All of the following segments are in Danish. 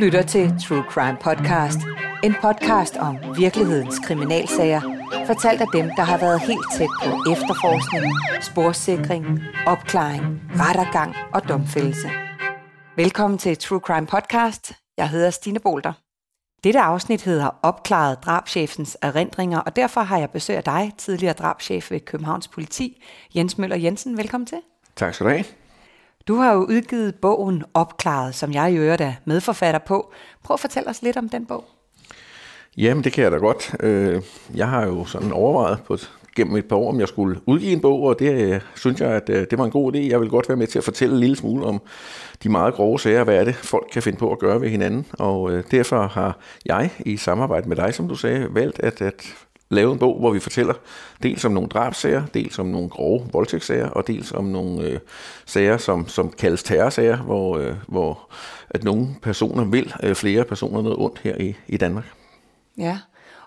lytter til True Crime Podcast. En podcast om virkelighedens kriminalsager, fortalt af dem, der har været helt tæt på efterforskning, sporsikring, opklaring, rettergang og domfældelse. Velkommen til True Crime Podcast. Jeg hedder Stine Bolter. Dette afsnit hedder Opklaret drabschefens erindringer, og derfor har jeg besøg af dig, tidligere drabschef ved Københavns Politi, Jens Møller Jensen. Velkommen til. Tak skal du have. Du har jo udgivet bogen Opklaret, som jeg i øvrigt er medforfatter på. Prøv at fortælle os lidt om den bog. Jamen, det kan jeg da godt. Øh, jeg har jo sådan overvejet på gennem et par år, om jeg skulle udgive en bog, og det øh, synes jeg, at øh, det var en god idé. Jeg vil godt være med til at fortælle en lille smule om de meget grove sager, hvad er det, folk kan finde på at gøre ved hinanden. Og derfor har jeg i samarbejde med dig, som du sagde, valgt at, at lavet en bog, hvor vi fortæller dels om nogle drabsager, dels om nogle grove voldtægtssager, og dels om nogle øh, sager, som, som kaldes terrorsager, hvor, øh, hvor at nogle personer vil øh, flere personer noget ondt her i, i Danmark. Ja,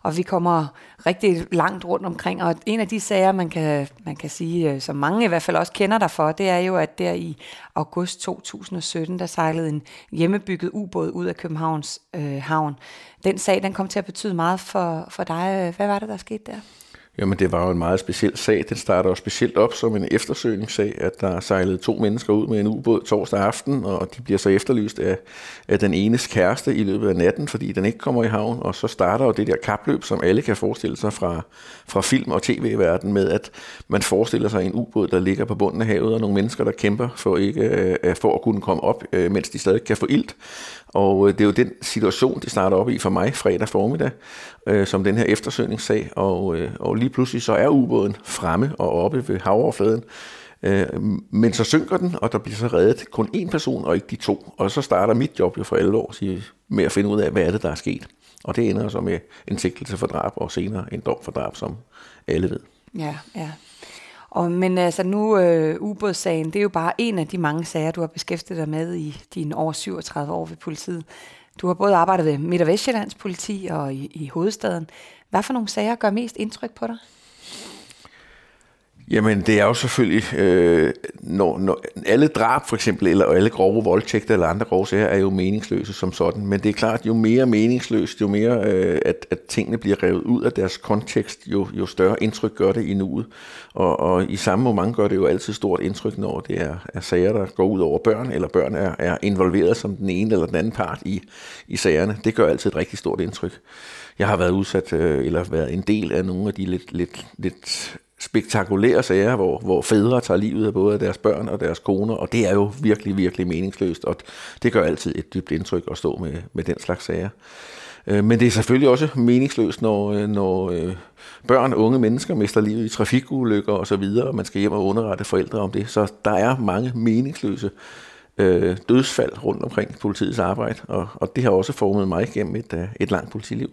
og vi kommer rigtig langt rundt omkring, og en af de sager, man kan, man kan sige, øh, som mange i hvert fald også kender dig for, det er jo, at der i august 2017, der sejlede en hjemmebygget ubåd ud af Københavns øh, havn. Den sag, den kom til at betyde meget for, for dig. Hvad var det, der skete der? Jamen, det var jo en meget speciel sag. Den starter jo specielt op som en eftersøgningssag, at der sejlede to mennesker ud med en ubåd torsdag aften, og de bliver så efterlyst af, af den enes kæreste i løbet af natten, fordi den ikke kommer i havn, og så starter jo det der kapløb, som alle kan forestille sig fra, fra film- og tv-verden med, at man forestiller sig en ubåd, der ligger på bunden af havet, og nogle mennesker, der kæmper for, ikke, øh, for at kunne komme op, øh, mens de stadig kan få ilt. Og øh, det er jo den situation, det starter op i for mig fredag formiddag, som den her eftersøgningssag, og, og lige pludselig så er ubåden fremme og oppe ved havoverfladen, øh, men så synker den, og der bliver så reddet kun én person, og ikke de to. Og så starter mit job jo for 11 år med at finde ud af, hvad er det, der er sket. Og det ender så med en sigtelse for drab, og senere en dom for drab, som alle ved. Ja, ja. Og, men altså nu, øh, ubådssagen, det er jo bare en af de mange sager, du har beskæftiget dig med i dine over 37 år ved politiet. Du har både arbejdet ved Midt- og Vestjyllands politi og i, i hovedstaden. Hvad for nogle sager gør mest indtryk på dig? Jamen, det er jo selvfølgelig, øh, når, når alle drab for eksempel, eller alle grove voldtægter eller andre grove sager, er jo meningsløse som sådan. Men det er klart, jo mere meningsløst, jo mere øh, at, at tingene bliver revet ud af deres kontekst, jo, jo større indtryk gør det i nuet. Og, og i samme moment gør det jo altid stort indtryk, når det er, er sager, der går ud over børn, eller børn er, er involveret som den ene eller den anden part i, i sagerne. Det gør altid et rigtig stort indtryk. Jeg har været udsat, øh, eller været en del af nogle af de lidt, lidt, lidt spektakulære sager, hvor, hvor fædre tager livet af både deres børn og deres koner, og det er jo virkelig, virkelig meningsløst, og det gør altid et dybt indtryk at stå med, med den slags sager. Øh, men det er selvfølgelig også meningsløst, når, øh, når øh, børn unge mennesker mister livet i trafikulykker og så videre, og man skal hjem og underrette forældre om det. Så der er mange meningsløse øh, dødsfald rundt omkring politiets arbejde, og, og det har også formet mig gennem et, et langt politiliv.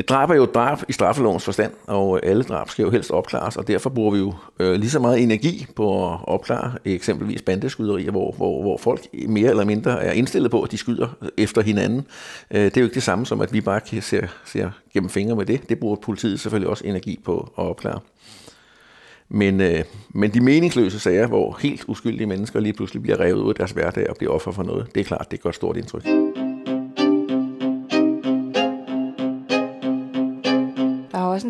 Et drab er jo et drab i straffelovens forstand, og alle drab skal jo helst opklares, og derfor bruger vi jo øh, lige så meget energi på at opklare eksempelvis bandeskyderier, hvor, hvor, hvor folk mere eller mindre er indstillet på, at de skyder efter hinanden. Øh, det er jo ikke det samme som, at vi bare kan se, ser gennem fingre med det. Det bruger politiet selvfølgelig også energi på at opklare. Men, øh, men de meningsløse sager, hvor helt uskyldige mennesker lige pludselig bliver revet ud af deres hverdag og bliver offer for noget, det er klart, det gør et stort indtryk.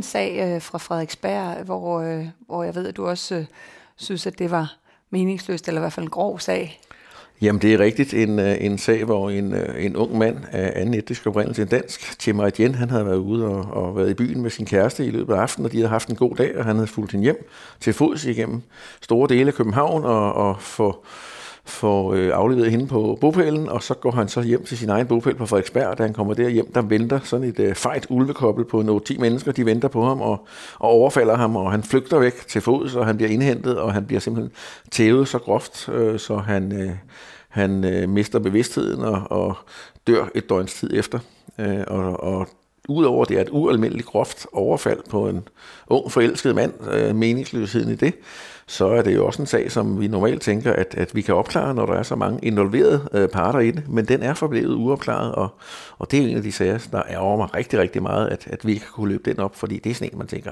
En sag øh, fra Frederiksberg, hvor, øh, hvor jeg ved, at du også øh, synes, at det var meningsløst, eller i hvert fald en grov sag. Jamen det er rigtigt. En, øh, en sag, hvor en, øh, en ung mand af anden etnisk oprindelse end dansk, Tim Jen, han havde været ude og, og været i byen med sin kæreste i løbet af aftenen, og de havde haft en god dag, og han havde fulgt hende hjem til fods igennem store dele af København og, og få får øh, afleveret hende på bopælen, og så går han så hjem til sin egen bopæl på Frederiksberg, og da han kommer der hjem, der venter sådan et øh, fejt ulvekobbel på nogle 10 mennesker, de venter på ham og, og overfalder ham, og han flygter væk til fods, og han bliver indhentet, og han bliver simpelthen tævet så groft, øh, så han, øh, han øh, mister bevidstheden og, og dør et døgns tid efter. Øh, og, og udover det er et ualmindeligt groft overfald på en ung forelsket mand, øh, meningsløsheden i det, så er det jo også en sag, som vi normalt tænker, at, at vi kan opklare, når der er så mange involverede øh, parter i det, men den er forblevet uopklaret, og, og det er en af de sager, der er over mig rigtig, rigtig meget, at, at vi ikke kunne løbe den op, fordi det er sådan en, man tænker,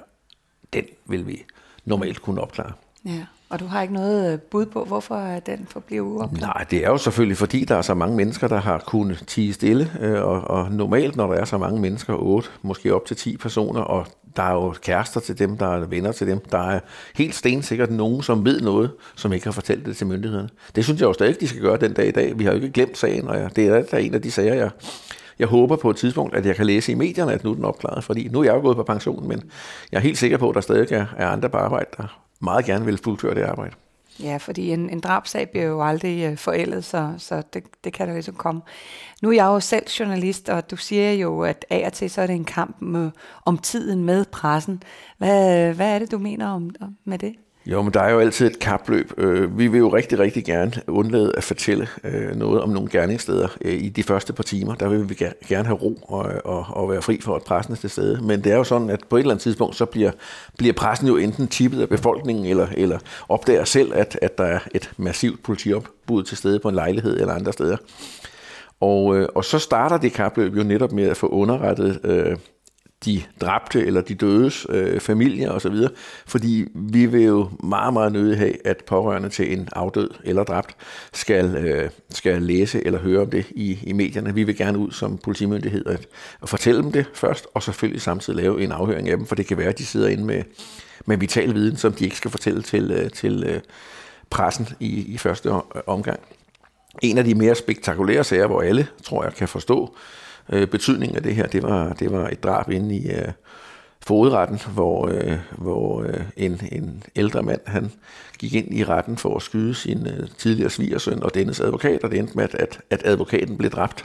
den vil vi normalt kunne opklare. Ja. Og du har ikke noget øh, bud på, hvorfor øh, den forbliver uopklaret? Nej, det er jo selvfølgelig, fordi der er så mange mennesker, der har kunnet tige stille, øh, og, og normalt, når der er så mange mennesker, otte, måske op til 10 personer, og der er jo kærester til dem, der er venner til dem, der er helt stensikkert nogen, som ved noget, som ikke har fortalt det til myndighederne. Det synes jeg jo stadig, de skal gøre den dag i dag. Vi har jo ikke glemt sagen, og det er da en af de sager, jeg, jeg håber på et tidspunkt, at jeg kan læse i medierne, at nu er den opklaret, fordi nu er jeg jo gået på pension, men jeg er helt sikker på, at der stadig er, er andre på arbejde, der meget gerne vil fuldføre det arbejde. Ja, fordi en, en drabsag bliver jo aldrig øh, forældet, så, så det, det kan der ligesom komme. Nu er jeg jo selv journalist, og du siger jo, at af og til så er det en kamp med, om tiden med pressen. Hvad, hvad er det, du mener om, om med det? Jo, men der er jo altid et kapløb. Øh, vi vil jo rigtig, rigtig gerne undlade at fortælle øh, noget om nogle gerningssteder øh, i de første par timer. Der vil vi gerne have ro og, og, og være fri for, at pressen er til stede. Men det er jo sådan, at på et eller andet tidspunkt, så bliver, bliver pressen jo enten tippet af befolkningen, eller, eller opdager selv, at, at der er et massivt politiopbud til stede på en lejlighed eller andre steder. Og, og så starter det kapløb jo netop med at få underrettet øh, de dræbte eller de dødes øh, familier osv., fordi vi vil jo meget, meget nødig have, at pårørende til en afdød eller dræbt skal, øh, skal læse eller høre om det i, i medierne. Vi vil gerne ud som politimyndighed at, at fortælle dem det først, og selvfølgelig samtidig lave en afhøring af dem, for det kan være, at de sidder inde med, med vital viden, som de ikke skal fortælle til, øh, til øh, pressen i, i første omgang. En af de mere spektakulære sager, hvor alle, tror jeg, kan forstå, øh, betydningen af det her, det var, det var et drab inde i øh, fodretten, hvor, øh, hvor øh, en, en ældre mand, han gik ind i retten for at skyde sin øh, tidligere svigersøn og dennes advokat, og det endte med, at, at, at advokaten blev dræbt.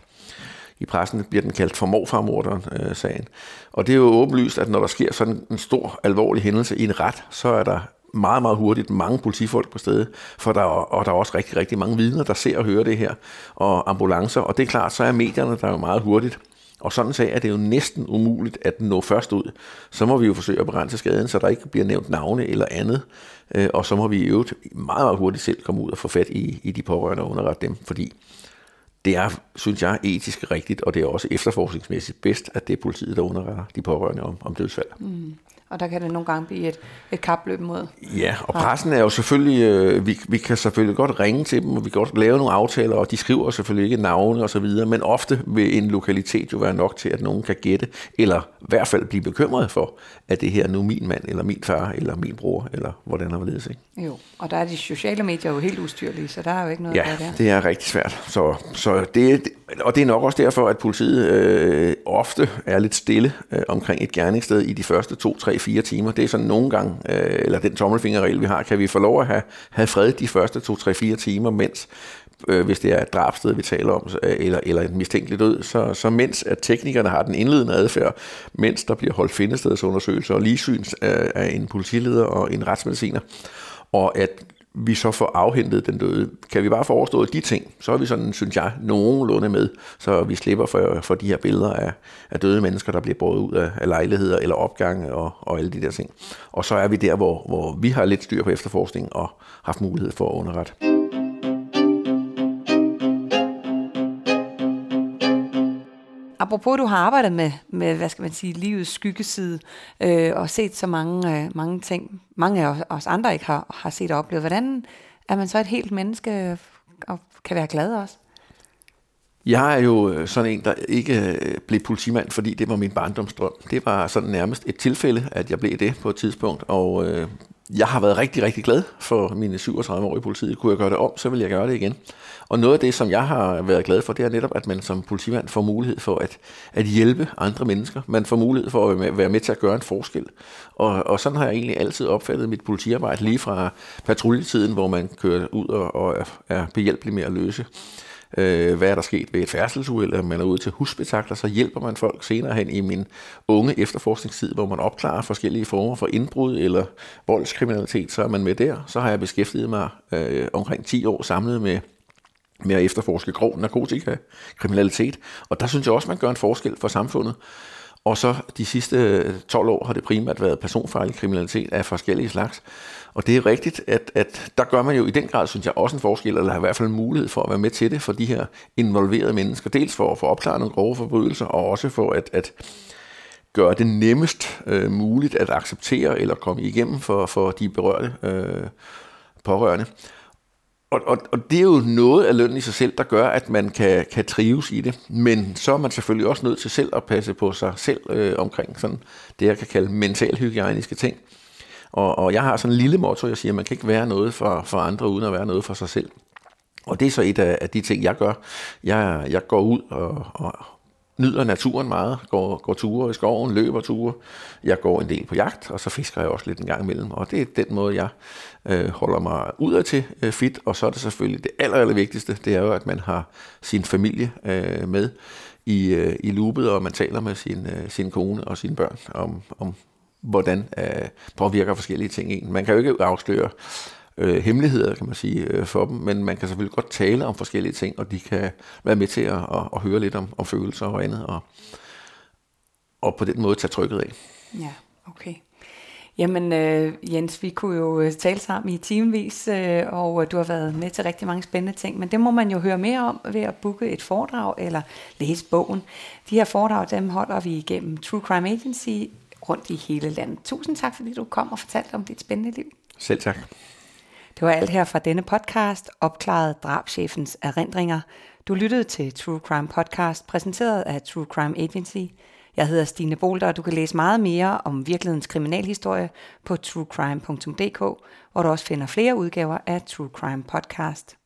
I pressen bliver den kaldt for morfarmorderen, øh, sagen. Og det er jo åbenlyst, at når der sker sådan en stor, alvorlig hændelse i en ret, så er der meget, meget hurtigt mange politifolk på stedet, for der, og der er også rigtig, rigtig mange vidner, der ser og hører det her, og ambulancer, og det er klart, så er medierne der jo meget hurtigt. Og sådan sag er det jo næsten umuligt at nå først ud. Så må vi jo forsøge at begrænse skaden, så der ikke bliver nævnt navne eller andet. Øh, og så må vi i øvrigt meget, meget hurtigt selv komme ud og få fat i, i de pårørende og underrette dem, fordi det er, synes jeg, etisk rigtigt, og det er også efterforskningsmæssigt bedst, at det er politiet, der underretter de pårørende om, om dødsfald. Mm og der kan det nogle gange blive et, et kapløb mod. Ja, og pressen er jo selvfølgelig, øh, vi, vi kan selvfølgelig godt ringe til dem, og vi kan godt lave nogle aftaler, og de skriver selvfølgelig ikke navne og så videre, men ofte vil en lokalitet jo være nok til, at nogen kan gætte, eller i hvert fald blive bekymret for, at det her nu min mand, eller min far, eller min bror, eller hvordan der vil ikke? Jo, og der er de sociale medier jo helt ustyrlige, så der er jo ikke noget ja, der. Ja, det er rigtig svært. Så, så det, og det er nok også derfor, at politiet øh, ofte er lidt stille øh, omkring et gerningssted i de første to, tre, fire timer. Det er sådan nogle gange, øh, eller den tommelfingerregel, vi har, kan vi få lov at have, have fred de første to, tre, fire timer, mens øh, hvis det er et drabsted, vi taler om, øh, eller, eller en mistænkelig død, så, så mens at teknikerne har den indledende adfærd, mens der bliver holdt findestedsundersøgelser og ligesyns af, øh, af en politileder og en retsmediciner, og at vi så får afhentet den døde. Kan vi bare få overstået de ting, så er vi sådan, synes jeg, nogenlunde med, så vi slipper for, for de her billeder af, af døde mennesker, der bliver båret ud af, af lejligheder eller opgange og, og alle de der ting. Og så er vi der, hvor, hvor vi har lidt styr på efterforskning og haft mulighed for at underrette. Apropos, du har arbejdet med, med hvad skal man sige, livets skyggeside, øh, og set så mange, øh, mange ting, mange af os andre ikke har, har set og oplevet. Hvordan er man så et helt menneske og kan være glad også? Jeg er jo øh, sådan en, der ikke øh, blev politimand, fordi det var min barndomsdrøm. Det var sådan nærmest et tilfælde, at jeg blev det på et tidspunkt, og øh, jeg har været rigtig, rigtig glad for mine 37 år i politiet. Kunne jeg gøre det om, så vil jeg gøre det igen. Og noget af det, som jeg har været glad for, det er netop, at man som politimand får mulighed for at, at hjælpe andre mennesker. Man får mulighed for at være med til at gøre en forskel. Og, og sådan har jeg egentlig altid opfattet mit politiarbejde, lige fra patruljetiden, hvor man kører ud og, og er behjælpelig med at løse øh, hvad er der sket ved et færdselsuheld, eller man er ude til husbetakler, så hjælper man folk senere hen i min unge efterforskningstid, hvor man opklarer forskellige former for indbrud eller voldskriminalitet, så er man med der. Så har jeg beskæftiget mig øh, omkring 10 år samlet med med at efterforske grov narkotikakriminalitet. Og der synes jeg også, man gør en forskel for samfundet. Og så de sidste øh, 12 år har det primært været personfarlig kriminalitet af forskellige slags. Og det er rigtigt, at, at der gør man jo i den grad, synes jeg, også en forskel, eller har i hvert fald en mulighed for at være med til det for de her involverede mennesker. Dels for at få opklaret nogle grove forbrydelser, og også for at, at gøre det nemmest øh, muligt at acceptere eller komme igennem for, for de berørte øh, pårørende. Og, og, og det er jo noget af lønnen i sig selv, der gør, at man kan, kan trives i det. Men så er man selvfølgelig også nødt til selv at passe på sig selv øh, omkring sådan det, jeg kan kalde mentalhygiejniske ting. Og, og jeg har sådan en lille motto, jeg siger, at man kan ikke være noget for, for andre, uden at være noget for sig selv. Og det er så et af, af de ting, jeg gør. Jeg, jeg går ud og, og nyder naturen meget, går, går ture i skoven, løber ture. Jeg går en del på jagt, og så fisker jeg også lidt en gang imellem. Og det er den måde, jeg øh, holder mig ud til øh, fit. Og så er det selvfølgelig det aller, aller vigtigste, det er jo, at man har sin familie øh, med i, øh, i loopet, og man taler med sin, øh, sin kone og sine børn om, om hvordan øh, påvirker forskellige ting en. Man kan jo ikke afsløre øh, hemmeligheder, kan man sige, øh, for dem, men man kan selvfølgelig godt tale om forskellige ting, og de kan være med til at, at, at høre lidt om, om følelser og andet, og, og på den måde tage trykket af. Ja, okay. Jamen øh, Jens, vi kunne jo øh, tale sammen i timevis, øh, og du har været med til rigtig mange spændende ting, men det må man jo høre mere om ved at booke et foredrag eller læse bogen. De her foredrag, dem holder vi igennem True Crime Agency rundt i hele landet. Tusind tak, fordi du kom og fortalte om dit spændende liv. Selv tak. Det var alt her fra denne podcast, opklaret drabschefens erindringer. Du lyttede til True Crime Podcast, præsenteret af True Crime Agency. Jeg hedder Stine Bolter, og du kan læse meget mere om virkelighedens kriminalhistorie på truecrime.dk, hvor du også finder flere udgaver af True Crime Podcast.